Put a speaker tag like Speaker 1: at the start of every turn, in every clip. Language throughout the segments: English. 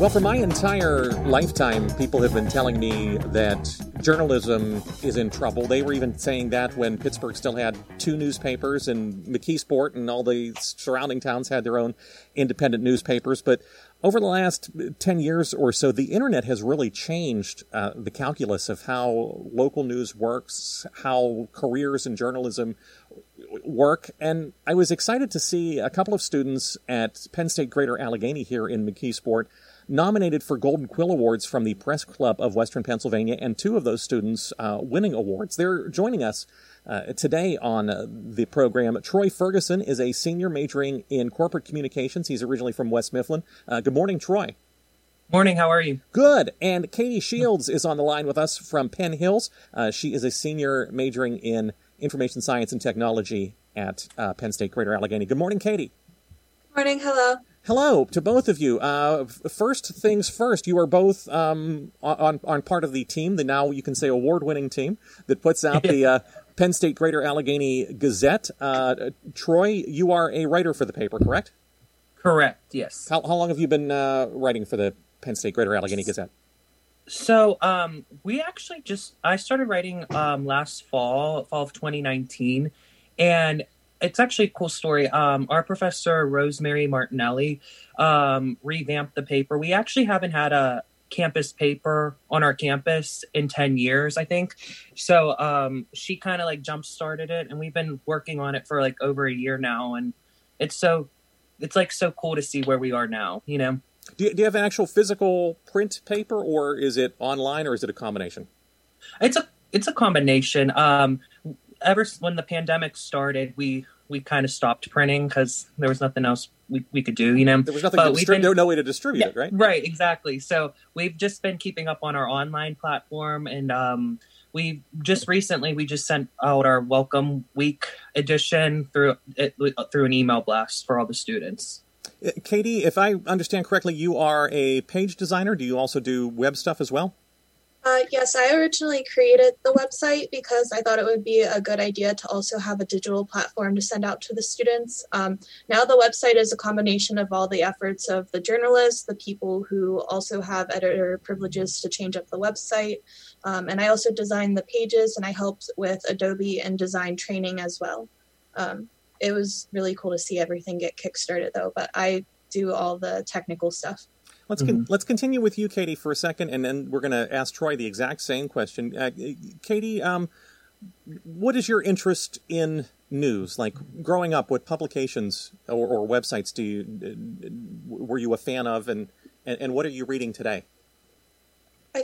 Speaker 1: Well, for my entire lifetime, people have been telling me that journalism is in trouble. They were even saying that when Pittsburgh still had two newspapers and McKeesport and all the surrounding towns had their own independent newspapers. But over the last 10 years or so, the internet has really changed uh, the calculus of how local news works, how careers in journalism work. And I was excited to see a couple of students at Penn State Greater Allegheny here in McKeesport nominated for Golden Quill Awards from the Press Club of Western Pennsylvania, and two of those students uh, winning awards. They're joining us uh, today on uh, the program. Troy Ferguson is a senior majoring in corporate communications. He's originally from West Mifflin. Uh, good morning, Troy.
Speaker 2: Morning, how are you?
Speaker 1: Good. And Katie Shields is on the line with us from Penn Hills. Uh, she is a senior majoring in information science and technology at uh, Penn State Greater Allegheny. Good morning, Katie.
Speaker 3: Morning. Hello.
Speaker 1: Hello to both of you. Uh, first things first, you are both um, on on part of the team, the now you can say award-winning team that puts out the uh, Penn State Greater Allegheny Gazette. Uh, Troy, you are a writer for the paper, correct?
Speaker 2: Correct. Yes.
Speaker 1: How, how long have you been uh, writing for the Penn State Greater Allegheny Gazette?
Speaker 2: So um, we actually just I started writing um, last fall, fall of 2019, and it's actually a cool story. Um, our professor Rosemary Martinelli um, revamped the paper. We actually haven't had a campus paper on our campus in 10 years i think so um, she kind of like jump started it and we've been working on it for like over a year now and it's so it's like so cool to see where we are now you know
Speaker 1: do you, do you have an actual physical print paper or is it online or is it a combination
Speaker 2: it's a it's a combination um ever when the pandemic started we we kind of stopped printing because there was nothing else we, we could do, you know.
Speaker 1: There was nothing but to distribute, been, no way to distribute
Speaker 2: yeah,
Speaker 1: it, right?
Speaker 2: Right, exactly. So we've just been keeping up on our online platform, and um, we just recently we just sent out our welcome week edition through it, through an email blast for all the students.
Speaker 1: Katie, if I understand correctly, you are a page designer. Do you also do web stuff as well?
Speaker 3: Uh, yes, I originally created the website because I thought it would be a good idea to also have a digital platform to send out to the students. Um, now, the website is a combination of all the efforts of the journalists, the people who also have editor privileges to change up the website. Um, and I also designed the pages and I helped with Adobe and design training as well. Um, it was really cool to see everything get kickstarted, though, but I do all the technical stuff.
Speaker 1: Let's con- mm-hmm. let's continue with you, Katie, for a second, and then we're going to ask Troy the exact same question. Uh, Katie, um, what is your interest in news? Like growing up, what publications or, or websites do you uh, were you a fan of, and, and, and what are you reading today?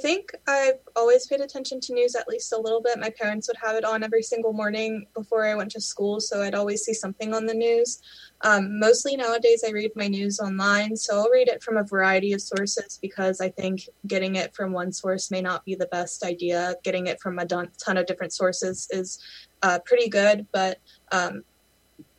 Speaker 3: I think I've always paid attention to news at least a little bit. My parents would have it on every single morning before I went to school, so I'd always see something on the news. Um, mostly nowadays, I read my news online, so I'll read it from a variety of sources because I think getting it from one source may not be the best idea. Getting it from a ton of different sources is uh, pretty good, but um,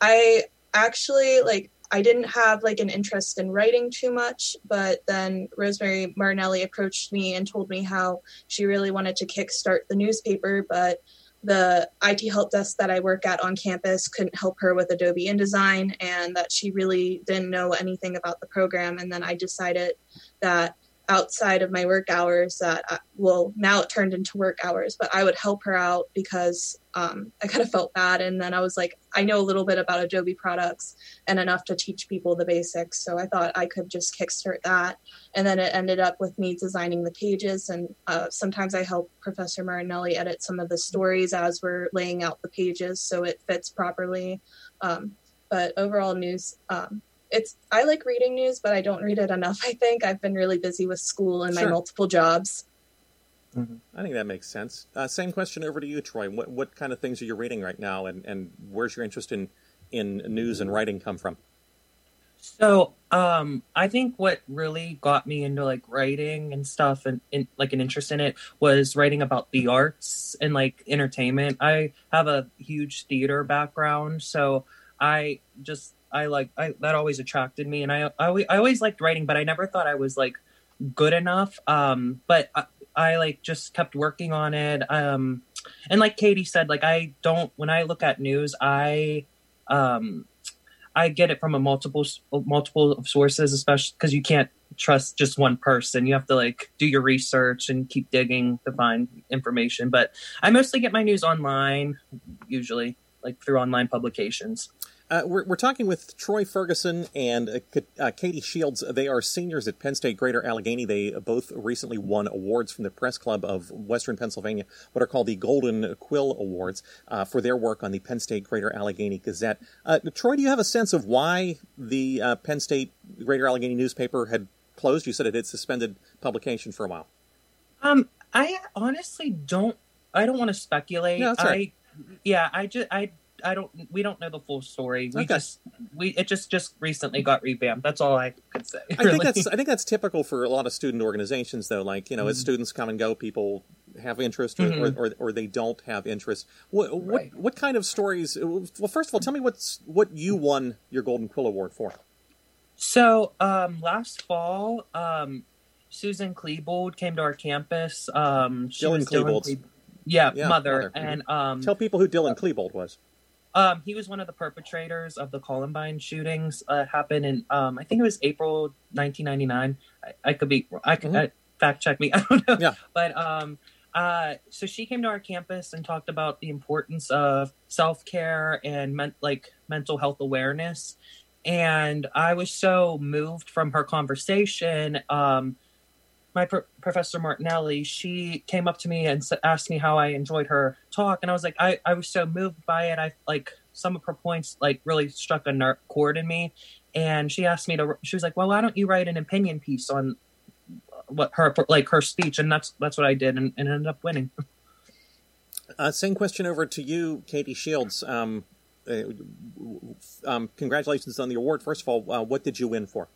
Speaker 3: I actually like I didn't have like an interest in writing too much, but then Rosemary Martinelli approached me and told me how she really wanted to kickstart the newspaper, but the IT help desk that I work at on campus couldn't help her with Adobe InDesign and that she really didn't know anything about the program. And then I decided that outside of my work hours that I, well now it turned into work hours but i would help her out because um, i kind of felt bad. And then i was like i know a little bit about adobe products and enough to teach people the basics. So i thought i could just kickstart that. And then it ended up with me designing the pages. And uh, sometimes i help professor marinelli edit some of the stories as we're laying out the pages so it fits properly. Um, but overall news um, it's I like reading news, but I don't read it enough. I think I've been really busy with school and sure. my multiple jobs.
Speaker 1: Mm-hmm. I think that makes sense. Uh, same question over to you, Troy. What what kind of things are you reading right now, and, and where's your interest in in news and writing come from?
Speaker 2: So, um, I think what really got me into like writing and stuff and, and, like an interest in it was writing about the arts and like entertainment. I have a huge theater background, so I just I like I, that always attracted me, and I, I I always liked writing, but I never thought I was like good enough. Um, but I, I like just kept working on it. Um, and like Katie said, like I don't when I look at news, I um I get it from a multiple multiple of sources, especially because you can't trust just one person. You have to like do your research and keep digging to find information. But I mostly get my news online, usually like through online publications.
Speaker 1: Uh, we're, we're talking with Troy Ferguson and uh, uh, Katie Shields. They are seniors at Penn State Greater Allegheny. They both recently won awards from the Press Club of Western Pennsylvania, what are called the Golden Quill Awards, uh, for their work on the Penn State Greater Allegheny Gazette. Uh, Troy, do you have a sense of why the uh, Penn State Greater Allegheny newspaper had closed? You said it had suspended publication for a while.
Speaker 2: Um, I honestly don't. I don't want to speculate.
Speaker 1: No,
Speaker 2: I, yeah, I just I I don't we don't know the full story. We okay. just we it just just recently got revamped. That's all I could say.
Speaker 1: I think that's I think that's typical for a lot of student organizations though. Like, you know, mm-hmm. as students come and go, people have interest or, mm-hmm. or, or, or, they don't have interest. What what, right. what kind of stories well first of all, tell me what's what you won your Golden Quill Award for.
Speaker 2: So, um last fall, um Susan Klebold came to our campus. Um,
Speaker 1: she Dylan Klebold. Dylan
Speaker 2: yeah, yeah, mother. mother. And um,
Speaker 1: tell people who Dylan Klebold was.
Speaker 2: Um, he was one of the perpetrators of the Columbine shootings. Uh, happened in um, I think it was April 1999. I, I could be I could mm-hmm. fact check me. I don't know.
Speaker 1: Yeah.
Speaker 2: But um, uh, so she came to our campus and talked about the importance of self care and men- like mental health awareness. And I was so moved from her conversation. Um, my pro- professor Martinelli, she came up to me and asked me how I enjoyed her talk, and I was like, I, I was so moved by it. I like some of her points like really struck a ner- chord in me, and she asked me to. She was like, well, why don't you write an opinion piece on what her like her speech, and that's that's what I did, and, and ended up winning.
Speaker 1: Uh, same question over to you, Katie Shields. Um, uh, um, congratulations on the award. First of all, uh, what did you win for?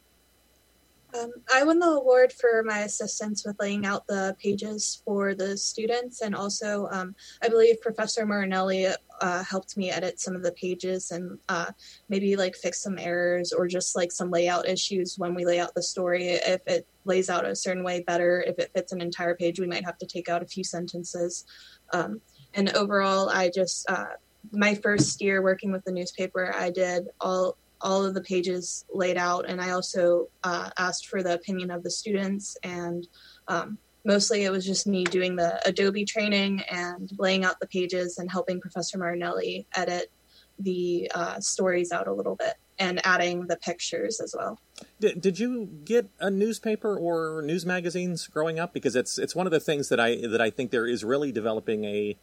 Speaker 3: Um, I won the award for my assistance with laying out the pages for the students, and also um, I believe Professor Marinelli uh, helped me edit some of the pages and uh, maybe like fix some errors or just like some layout issues when we lay out the story. If it lays out a certain way better, if it fits an entire page, we might have to take out a few sentences. Um, and overall, I just uh, my first year working with the newspaper, I did all all of the pages laid out, and I also uh, asked for the opinion of the students. And um, mostly it was just me doing the Adobe training and laying out the pages and helping Professor Marinelli edit the uh, stories out a little bit and adding the pictures as well.
Speaker 1: Did, did you get a newspaper or news magazines growing up? Because it's it's one of the things that I that I think there is really developing a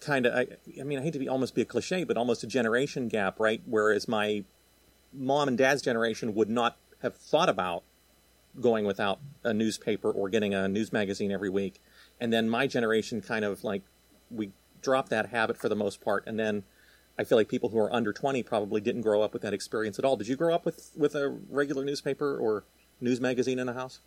Speaker 1: kind of I, I mean I hate to be almost be a cliche, but almost a generation gap, right? Whereas my mom and dad's generation would not have thought about going without a newspaper or getting a news magazine every week. And then my generation kind of like we dropped that habit for the most part. And then I feel like people who are under 20 probably didn't grow up with that experience at all. Did you grow up with, with a regular newspaper or news magazine in the house?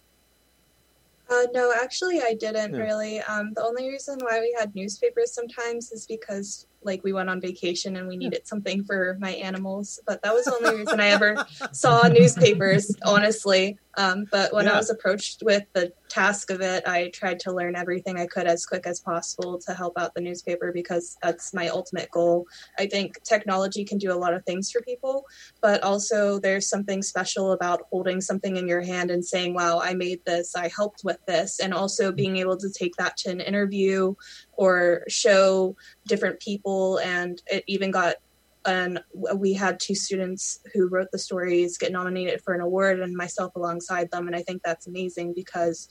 Speaker 3: Uh, no, actually, I didn't yeah. really. Um, the only reason why we had newspapers sometimes is because like we went on vacation and we needed something for my animals. But that was the only reason I ever saw newspapers, honestly. Um, but when yeah. I was approached with the task of it, I tried to learn everything I could as quick as possible to help out the newspaper because that's my ultimate goal. I think technology can do a lot of things for people, but also there's something special about holding something in your hand and saying, wow, I made this, I helped with this, and also being able to take that to an interview or show different people. And it even got and we had two students who wrote the stories get nominated for an award and myself alongside them and i think that's amazing because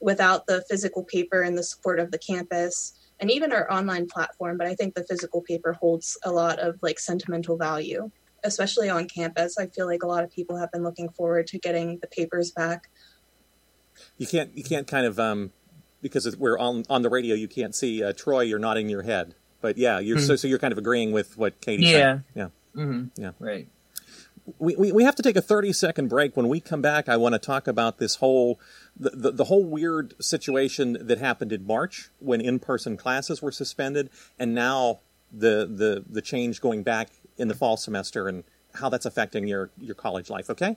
Speaker 3: without the physical paper and the support of the campus and even our online platform but i think the physical paper holds a lot of like sentimental value especially on campus i feel like a lot of people have been looking forward to getting the papers back
Speaker 1: you can't you can't kind of um because we're on on the radio, you can't see uh, Troy. You're nodding your head, but yeah, you're so so you're kind of agreeing with what Katie
Speaker 2: Yeah.
Speaker 1: said. Yeah.
Speaker 2: Mm-hmm.
Speaker 1: Yeah.
Speaker 2: Right.
Speaker 1: we, we, we have to take a 30 second break. When we come back, I want to talk about this whole, the, the, the whole weird situation that happened in March when in person classes were suspended, and now the, the, the change going back in the fall semester and how that's affecting your, your college life, okay?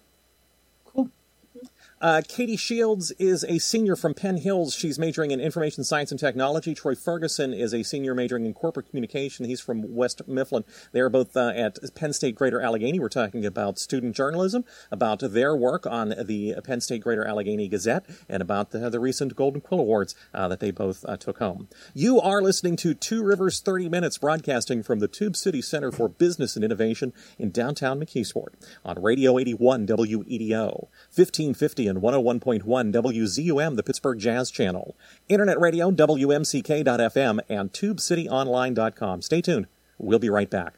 Speaker 1: Uh, Katie Shields is a senior from Penn Hills. She's majoring in information science and technology. Troy Ferguson is a senior majoring in corporate communication. He's from West Mifflin. They are both uh, at Penn State Greater Allegheny. We're talking about student journalism, about their work on the Penn State Greater Allegheny Gazette, and about the, the recent Golden Quill Awards uh, that they both uh, took home. You are listening to Two Rivers 30 Minutes, broadcasting from the Tube City Center for Business and Innovation in downtown McKeesport on Radio 81 WEDO, 1550 and 101.1 WZUM, the Pittsburgh Jazz Channel, Internet Radio, WMCK.FM, and TubeCityOnline.com. Stay tuned. We'll be right back.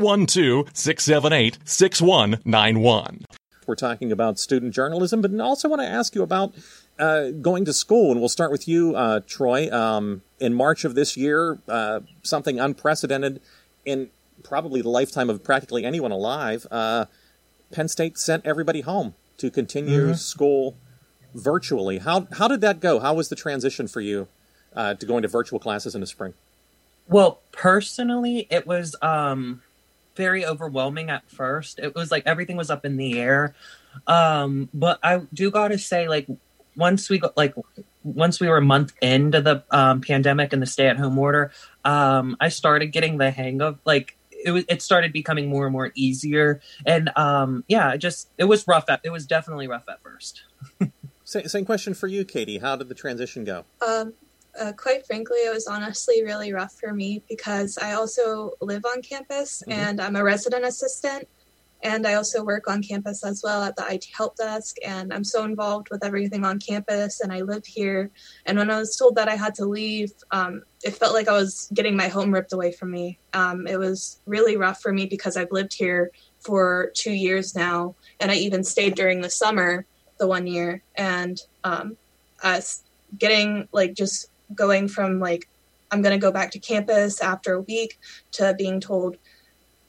Speaker 4: 412-678-6191.
Speaker 1: We're talking about student journalism, but I also want to ask you about uh, going to school. And we'll start with you, uh, Troy. Um, in March of this year, uh, something unprecedented in probably the lifetime of practically anyone alive. Uh, Penn State sent everybody home to continue school virtually. How how did that go? How was the transition for you uh, to going to virtual classes in the spring?
Speaker 2: Well, personally, it was um very overwhelming at first. It was like everything was up in the air. Um, but I do gotta say, like once we got like once we were a month into the um, pandemic and the stay-at-home order, um, I started getting the hang of like it was. It started becoming more and more easier, and um, yeah, it just it was rough. At, it was definitely rough at first.
Speaker 1: Sa- same question for you, Katie. How did the transition go?
Speaker 3: Um, uh, quite frankly, it was honestly really rough for me because I also live on campus
Speaker 1: Mhm.
Speaker 3: and I'm a resident assistant. And I also work on campus as well at the IT help desk. And I'm so involved with everything on campus and I live here. And when I was told that I had to leave, um, it felt like I was getting my home ripped away from me. Um, it was really rough for me because I've lived here for two years now. And I even stayed during the summer, the one year. And um, us getting like just going from like I'm going to go back to campus after a week to being told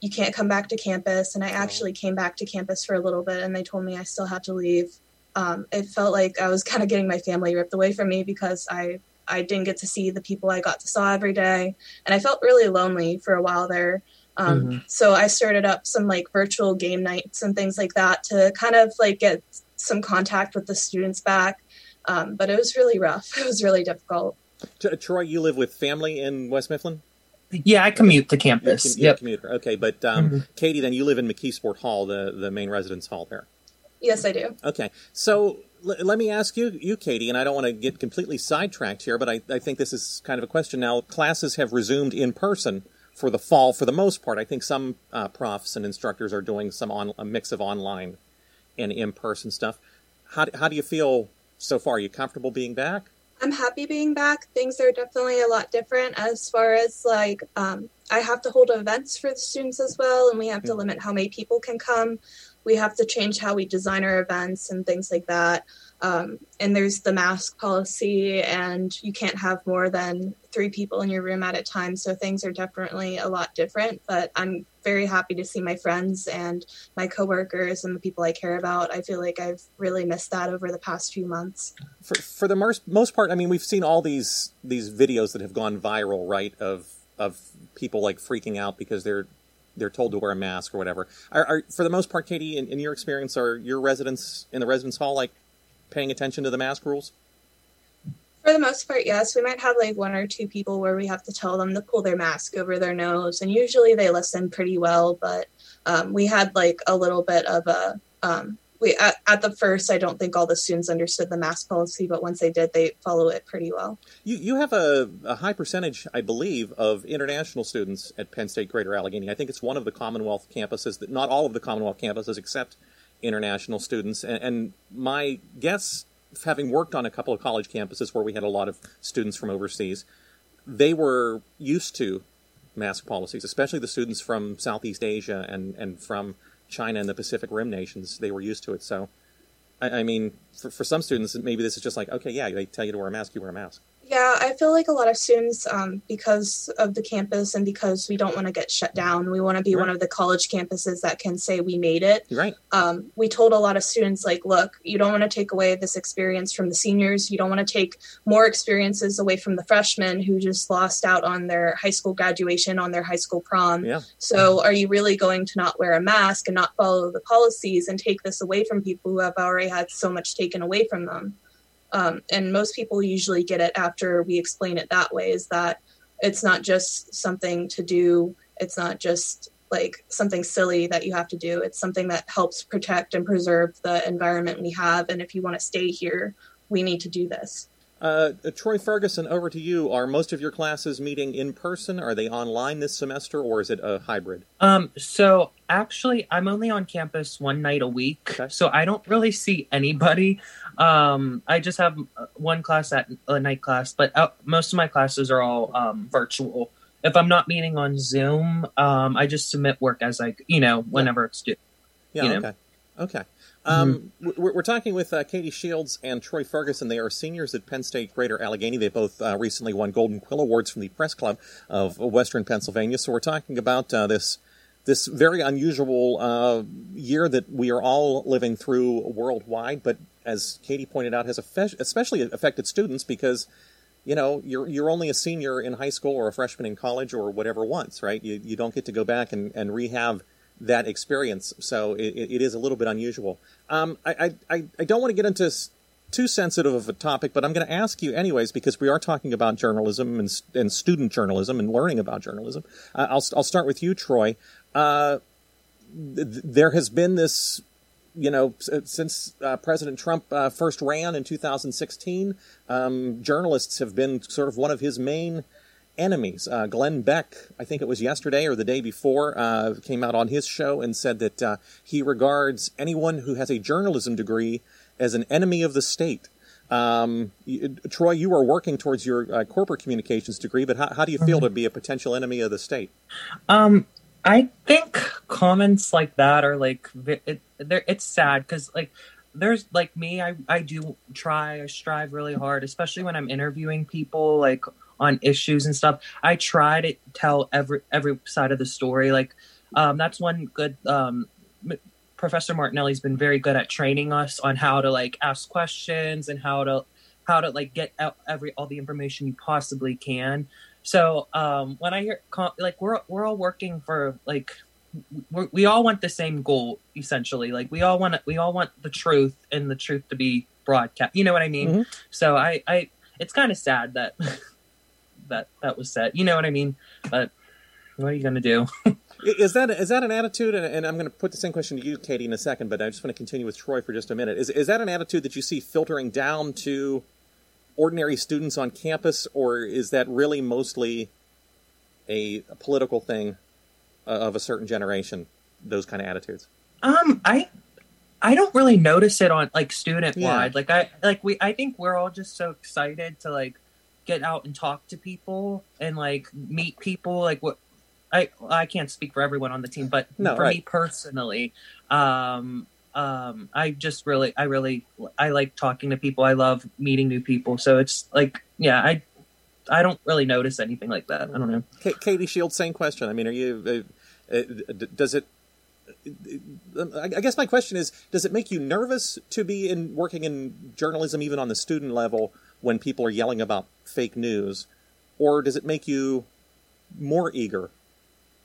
Speaker 3: you can't come back to campus. And I actually came back to campus for a little bit and they told me I still had to leave. Um, it felt like I was kind of getting my family ripped away from me because I, I didn't get to see the people I got to saw every day. And I felt really lonely for a while there. Um,
Speaker 2: Mhm.
Speaker 3: So I started up some like virtual game nights and things like that to kind of like get some contact with the students back. Um, but it was really rough. It was really difficult.
Speaker 1: T- Troy, you live with family in West Mifflin.
Speaker 2: Yeah, I commute to
Speaker 1: You're
Speaker 2: campus.
Speaker 1: com- you're a
Speaker 2: Yep.
Speaker 1: commuter. Okay, but um,
Speaker 2: Mhm.
Speaker 1: Katie, then you live in McKeesport Hall, the, the main residence hall there.
Speaker 3: Yes, I do.
Speaker 1: Okay, so l- let me ask you, you Katie, and I don't want to get completely sidetracked here, but I, I think this is kind of a question now. Classes have resumed in person for the fall for the most part. I think some uh, profs and instructors are doing some on, a mix of online and in person stuff. How, how do you feel so far? Are you comfortable being back?
Speaker 3: I'm happy being back. Things are definitely a lot different as far as like um, I have to hold events for the students as well, and we have to
Speaker 1: Mhm.
Speaker 3: limit how many people can come. We have to change how we design our events and things like that. Um, and there's the mask policy, and you can't have more than three people in your room at a time. So things are definitely a lot different. But I'm very happy to see my friends and my coworkers and the people I care about. I feel like I've really missed that over the past few months.
Speaker 1: for for the most most part, I mean, we've seen all these these videos that have gone viral, right? Of of people like freaking out because they're they're told to wear a mask or whatever. Are, are for the most part, Katie, in, in your experience, are your residents in the residence hall like paying attention to the mask rules?
Speaker 3: For the most part, yes. We might have like one or two people where we have to tell them to pull their mask over their nose, and usually they listen pretty well. But um, we had like a little bit of a um, we at, at, the first i don't think all the students understood the mask policy but once they did they follow it pretty well
Speaker 1: you, you have a, a high percentage i believe of international students at penn state greater allegheny i think it's one of the commonwealth campuses that not all of the commonwealth campuses accept international students and, and my guess having worked on a couple of college campuses where we had a lot of students from overseas they were used to mask policies especially the students from southeast asia and, and from China and the Pacific Rim nations, they were used to it. So, I, I mean, for, for some students, maybe this is just like, okay, yeah, they tell you to wear a mask, you wear a mask.
Speaker 3: Yeah, I feel like a lot of students, um, because of the campus and because we don't want to get shut down, we want to be right. one of the college campuses that can say we made it.
Speaker 1: Right.
Speaker 3: Um, we told a lot of students, like, look, you don't want to take away this experience from the seniors. You don't want to take more experiences away from the freshmen who just lost out on their high school graduation, on their high school prom.
Speaker 1: Yeah.
Speaker 3: So, are you really going to not wear a mask and not follow the policies and take this away from people who have already had so much taken away from them? Um, and most people usually get it after we explain it that way is that it's not just something to do, it's not just like something silly that you have to do. It's something that helps protect and preserve the environment we have. And if you want to stay here, we need to do this.
Speaker 1: Uh, Troy Ferguson, over to you. Are most of your classes meeting in person? Are they online this semester, or is it a hybrid?
Speaker 2: Um, so actually, I'm only on campus one night a week, okay. so I don't really see anybody. Um, I just have uh, one class at a night class, but uh, most of my classes are all um, virtual. If I'm not meeting on Zoom, um, I just submit work as I, you know, whenever yeah. it's due.
Speaker 1: Yeah.
Speaker 2: You
Speaker 1: know? Okay. Um, mm-hmm. we're, we're, talking with uh, Katie Shields and Troy Ferguson. They are seniors at Penn State Greater Allegheny. They both uh, recently won Golden Quill Awards from the Press Club of Western Pennsylvania. So we're talking about uh, this this very unusual uh, year that we are all living through worldwide. But as Katie pointed out, has especially affected students because you know you're you're only a senior in high school or a freshman in college or whatever once, right? You you don't get to go back and, and rehab that experience. So it, it is a little bit unusual. Um, I, I, I don't want to get into too sensitive of a topic, but I'm going to ask you anyways because we are talking about journalism and, and student journalism and learning about journalism. Uh, I'll, I'll start with you, Troy. Uh, th- there has been this, you know, since uh, President Trump uh, first ran in 2016, um, journalists have been sort of one of his main enemies. Uh, Glenn Beck, I think it was yesterday or the day before, uh, came out on his show and said that uh, he regards anyone who has a journalism degree as an enemy of the state. Um, you, Troy, you are working towards your uh, corporate communications degree, but how, how do you feel to be a potential enemy of the state?
Speaker 2: Um, I think comments like that are like it, it's sad because like there's like me, I I do try, I strive really hard, especially when I'm interviewing people like on issues and stuff. I try to tell every every side of the story. Like um, that's one good. Um, Professor Martinelli's been very good at training us on how to like ask questions and how to how to like get out every all the information you possibly can. So um, when I hear like we're we're all working for like we're, we all want the same goal essentially. Like we all want we all want the truth and the truth to be broadcast. You know what I mean? Mm-hmm. So I I it's kind of sad that that that was set. You know what I mean? But what are you going to do?
Speaker 1: is that is that an attitude? And, and I'm going to put the same question to you, Katie, in a second. But I just want to continue with Troy for just a minute. Is is that an attitude that you see filtering down to ordinary students on campus, or is that really mostly a, a political thing uh, of a certain generation? Those kind of attitudes.
Speaker 2: Um, I I don't really notice it on like student wide. Yeah. Like I like we I think we're all just so excited to like get out and talk to people and like meet people like what I I can't speak for everyone on the team, but
Speaker 1: no,
Speaker 2: for
Speaker 1: right.
Speaker 2: me personally, um, um, I just really, I really, I like talking to people. I love meeting new people. So it's like, yeah, I, I don't really notice anything like that. I don't know.
Speaker 1: Katie Shield, same question. I mean, are you? Uh, uh, does it? Uh, I guess my question is: Does it make you nervous to be in working in journalism, even on the student level, when people are yelling about fake news, or does it make you more eager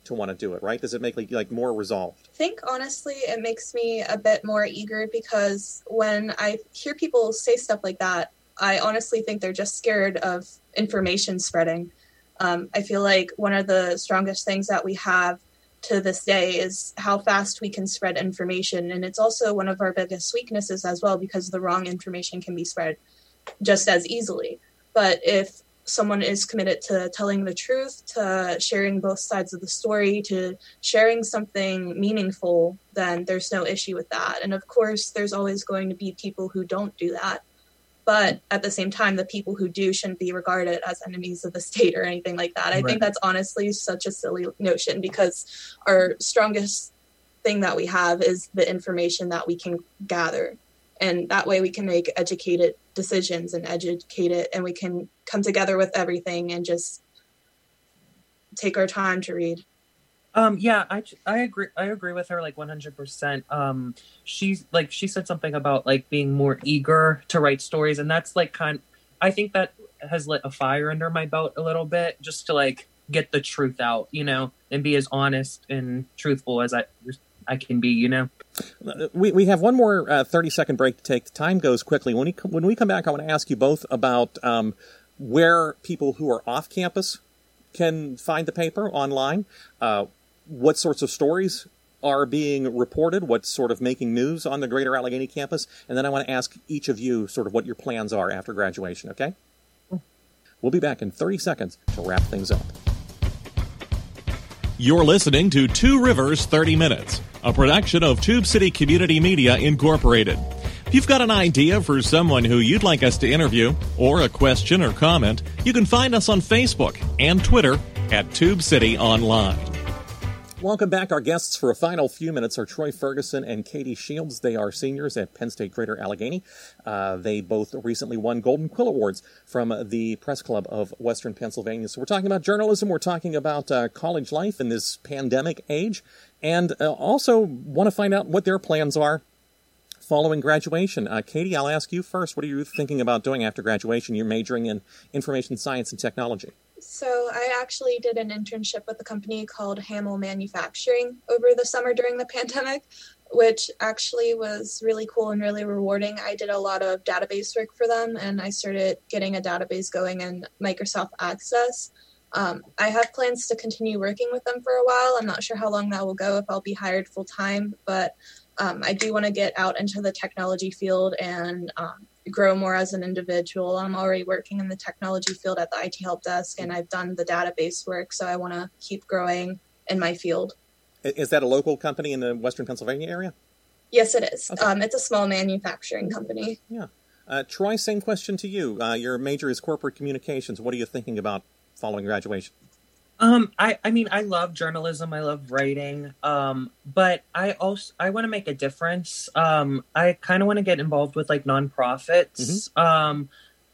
Speaker 1: to want to do it? Right? Does it make like, like more resolved?
Speaker 3: I think honestly, it makes me a bit more eager because when I hear people say stuff like that, I honestly think they're just scared of information spreading. Um, I feel like one of the strongest things that we have to this day is how fast we can spread information. And it's also one of our biggest weaknesses as well because the wrong information can be spread just as easily. But if someone is committed to telling the truth, to sharing both sides of the story, to sharing something meaningful, then there's no issue with that. And of course, there's always going to be people who don't do that. But at the same time, the people who do shouldn't be regarded as enemies of the state or anything like that. I right. think that's honestly such a silly notion because our strongest thing that we have is the information that we can gather and that way we can make educated decisions and educate it and we can come together with everything and just take our time to read.
Speaker 2: Um yeah i i agree i agree with her like 100% um she's like she said something about like being more eager to write stories and that's like kind i think that has lit a fire under my belt a little bit just to like get the truth out you know and be as honest and truthful as i i can be you know
Speaker 1: we, we have one more uh, 30 second break to take. Time goes quickly. When we, when we come back, I want to ask you both about um, where people who are off campus can find the paper online, uh, what sorts of stories are being reported, what's sort of making news on the greater Allegheny campus, and then I want to ask each of you sort of what your plans are after graduation, okay? We'll be back in 30 seconds to wrap things up.
Speaker 4: You're listening to Two Rivers 30 Minutes a production of Tube City Community Media Incorporated. If you've got an idea for someone who you'd like us to interview, or a question or comment, you can find us on Facebook and Twitter at Tube City Online.
Speaker 1: Welcome back. Our guests for a final few minutes are Troy Ferguson and Katie Shields. They are seniors at Penn State Greater Allegheny. Uh, they both recently won Golden Quill Awards from the Press Club of Western Pennsylvania. So we're talking about journalism. We're talking about uh, college life in this pandemic age and uh, also want to find out what their plans are following graduation. Uh, Katie, I'll ask you first. What are you thinking about doing after graduation? You're majoring in information science and technology.
Speaker 3: So, I actually did an internship with a company called Hamill Manufacturing over the summer during the pandemic, which actually was really cool and really rewarding. I did a lot of database work for them and I started getting a database going in Microsoft Access. Um, I have plans to continue working with them for a while. I'm not sure how long that will go if I'll be hired full time, but um, I do want to get out into the technology field and um, grow more as an individual. I'm already working in the technology field at the IT help desk, and I've done the database work, so I want to keep growing in my field.
Speaker 1: Is that a local company in the Western Pennsylvania area?
Speaker 3: Yes, it is. Okay. Um, it's a small manufacturing company.
Speaker 1: Yeah. Uh, Troy, same question to you. Uh, your major is corporate communications. What are you thinking about following graduation?
Speaker 2: Um, I, I mean, I love journalism. I love writing. Um, but I also, I want to make a difference. Um, I kind of want to get involved with like nonprofits. Mm-hmm. Um,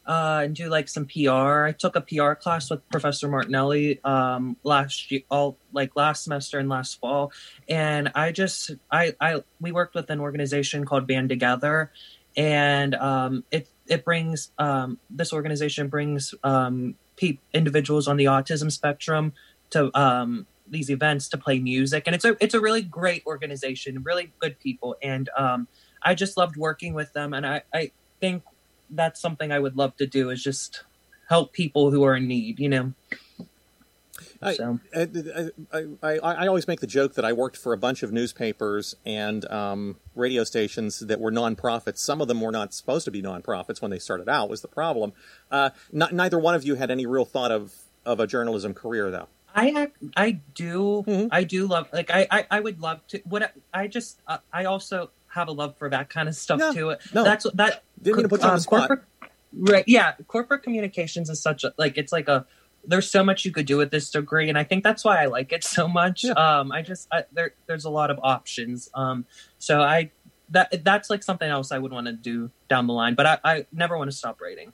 Speaker 2: uh, and do like some PR. I took a PR class with Professor Martinelli um, last year, all like last semester and last fall, and I just I I we worked with an organization called Band Together, and um, it it brings um, this organization brings um, pe- individuals on the autism spectrum to um, these events to play music, and it's a it's a really great organization, really good people, and um, I just loved working with them, and I I think that's something I would love to do is just help people who are in need, you know.
Speaker 1: I, so. I, I, I, always make the joke that I worked for a bunch of newspapers and um, radio stations that were nonprofits. Some of them were not supposed to be nonprofits when they started out. Was the problem? Uh, not, neither one of you had any real thought of of a journalism career, though.
Speaker 2: I I do mm-hmm. I do love like I, I, I would love to what I just uh, I also have a love for that kind of stuff
Speaker 1: yeah,
Speaker 2: too.
Speaker 1: No,
Speaker 2: That's that.
Speaker 1: Didn't co- put you on the um, spot.
Speaker 2: Corporate, right? Yeah, corporate communications is such a like it's like a there's so much you could do with this degree, and I think that's why I like it so much. Yeah. Um, I just I, there there's a lot of options. Um, so I that that's like something else I would want to do down the line, but I, I never want to stop writing.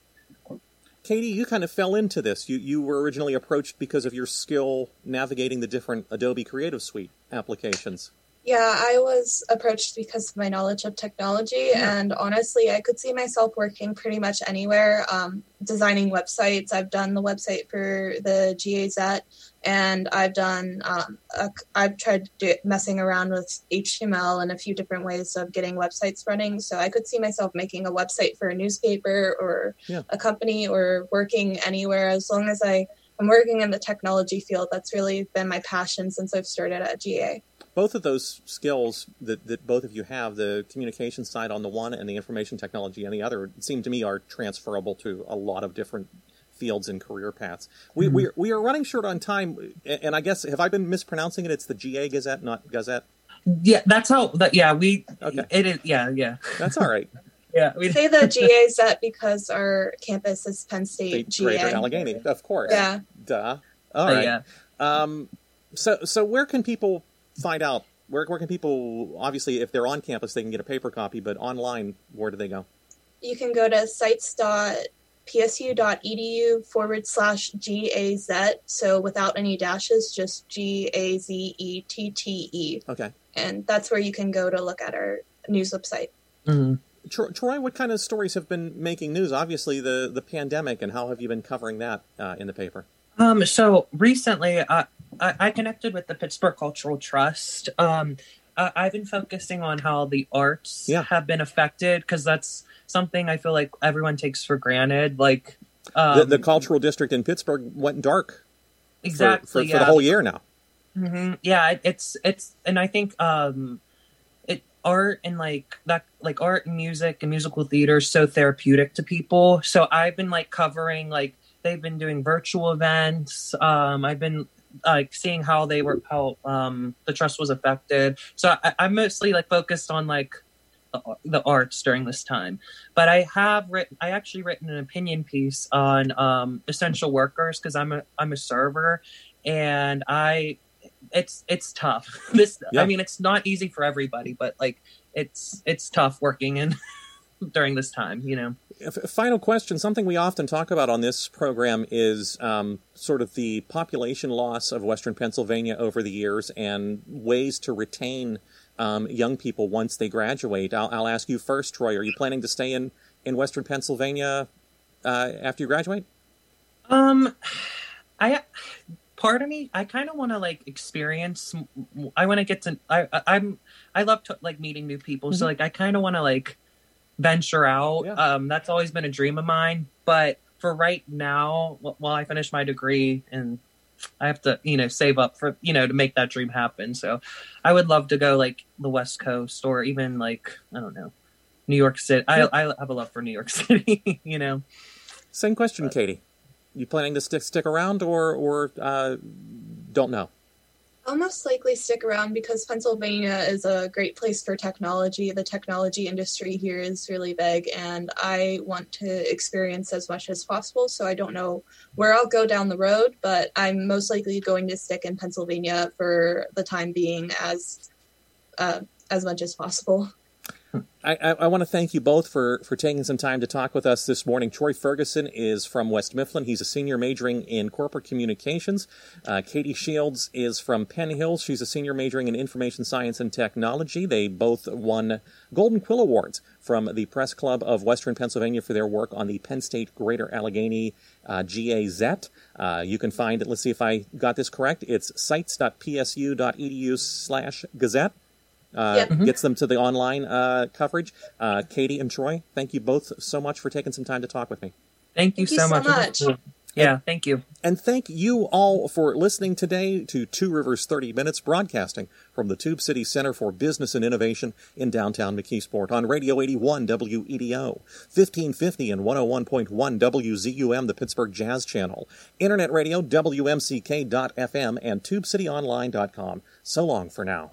Speaker 1: Katie, you kind of fell into this. You you were originally approached because of your skill navigating the different Adobe Creative Suite applications.
Speaker 3: Yeah, I was approached because of my knowledge of technology, yeah. and honestly, I could see myself working pretty much anywhere. Um, designing websites, I've done the website for the GAZ, and I've done. Um, a, I've tried do, messing around with HTML and a few different ways of getting websites running. So I could see myself making a website for a newspaper or yeah. a company or working anywhere as long as I I'm working in the technology field. That's really been my passion since I've started at GA.
Speaker 1: Both of those skills that, that both of you have, the communication side on the one and the information technology on the other, seem to me are transferable to a lot of different fields and career paths. We, mm-hmm. we, are, we are running short on time, and I guess, have I been mispronouncing it? It's the GA Gazette, not Gazette?
Speaker 2: Yeah, that's how, that, yeah, we, okay. it is, yeah, yeah.
Speaker 1: That's all right.
Speaker 2: yeah.
Speaker 3: We say the GA Gazette because our campus is Penn State,
Speaker 1: State GA. Greater Allegheny, of course.
Speaker 3: Yeah.
Speaker 1: Duh. All right. Uh, yeah. Um, so, so where can people find out? Where, where can people, obviously, if they're on campus, they can get a paper copy, but online, where do they go?
Speaker 3: You can go to sites.psu.edu forward slash GAZ. So without any dashes, just G A Z E T T E.
Speaker 1: Okay.
Speaker 3: And that's where you can go to look at our news website.
Speaker 2: Mm-hmm.
Speaker 1: Troy, what kind of stories have been making news? Obviously, the, the pandemic, and how have you been covering that uh, in the paper?
Speaker 2: Um, so recently, uh, I, I, connected with the Pittsburgh Cultural Trust. Um, I, I've been focusing on how the arts
Speaker 1: yeah.
Speaker 2: have been affected because that's something I feel like everyone takes for granted. Like
Speaker 1: um, the, the, cultural district in Pittsburgh went dark.
Speaker 2: Exactly
Speaker 1: for, for,
Speaker 2: yeah.
Speaker 1: for the whole year now.
Speaker 2: Mm-hmm. Yeah, it's it's, and I think um, it art and like that, like art and music and musical theater is so therapeutic to people. So I've been like covering like they've been doing virtual events. Um, I've been like seeing how they were how um, the trust was affected. So I, I'm mostly like focused on like the, the arts during this time. But I have written, I actually written an opinion piece on um, essential workers because I'm a I'm a server, and I it's it's tough. This yeah. I mean, it's not easy for everybody, but like it's it's tough working in during this time. You know.
Speaker 1: Final question. Something we often talk about on this program is um, sort of the population loss of Western Pennsylvania over the years and ways to retain um, young people once they graduate. I'll, I'll, ask you first, Troy. Are you planning to stay in, in Western Pennsylvania uh, after you graduate?
Speaker 2: Um, I part of me i kind of want to like experience i want to get to i i'm i love to like meeting new people mm-hmm. so like i kind of want to like venture out. Yeah. um that's always been a dream of mine. But for right now while i finish my degree and i have to you know save up for you know to make that dream happen. So i would love to go like the west coast or even like i don't know new york city. I i have a love for new york city you know.
Speaker 1: Same question but, katie. You planning to stick stick around or or uh, don't know?
Speaker 3: I'll most likely stick around because Pennsylvania is a great place for technology. The technology industry here is really big, and I want to experience as much as possible. So I don't know where I'll go down the road, but I'm most likely going to stick in Pennsylvania for the time being as uh, as much as possible.
Speaker 1: I, I, want to thank you both for, for taking some time to talk with us this morning. Troy Ferguson is from West Mifflin. He's a senior majoring in corporate communications. Uh, Katie Shields is from Penn Hills. She's a senior majoring in information science and technology. They both won Golden Quill Awards from the Press Club of Western Pennsylvania for their work on the Penn State Greater Allegheny uh, GAZ. Uh, you can find it. Let's see if I got this correct. It's sites.psu.edu slash gazette uh, yep. Mm-hmm. gets them to the online uh, coverage. Uh, Katie and Troy, thank you both so much for taking some time to talk with me.
Speaker 2: Thank you, thank so, you much. so, much. Yeah, thank you.
Speaker 1: And thank you all for listening today to Two Rivers 30 Minutes broadcasting from the Tube City Center for Business and Innovation in downtown McKeesport on Radio 81 WEDO, 1550 and 101.1 WZUM, the Pittsburgh Jazz Channel, Internet Radio, WMCK.FM, and TubeCityOnline.com. So long for now.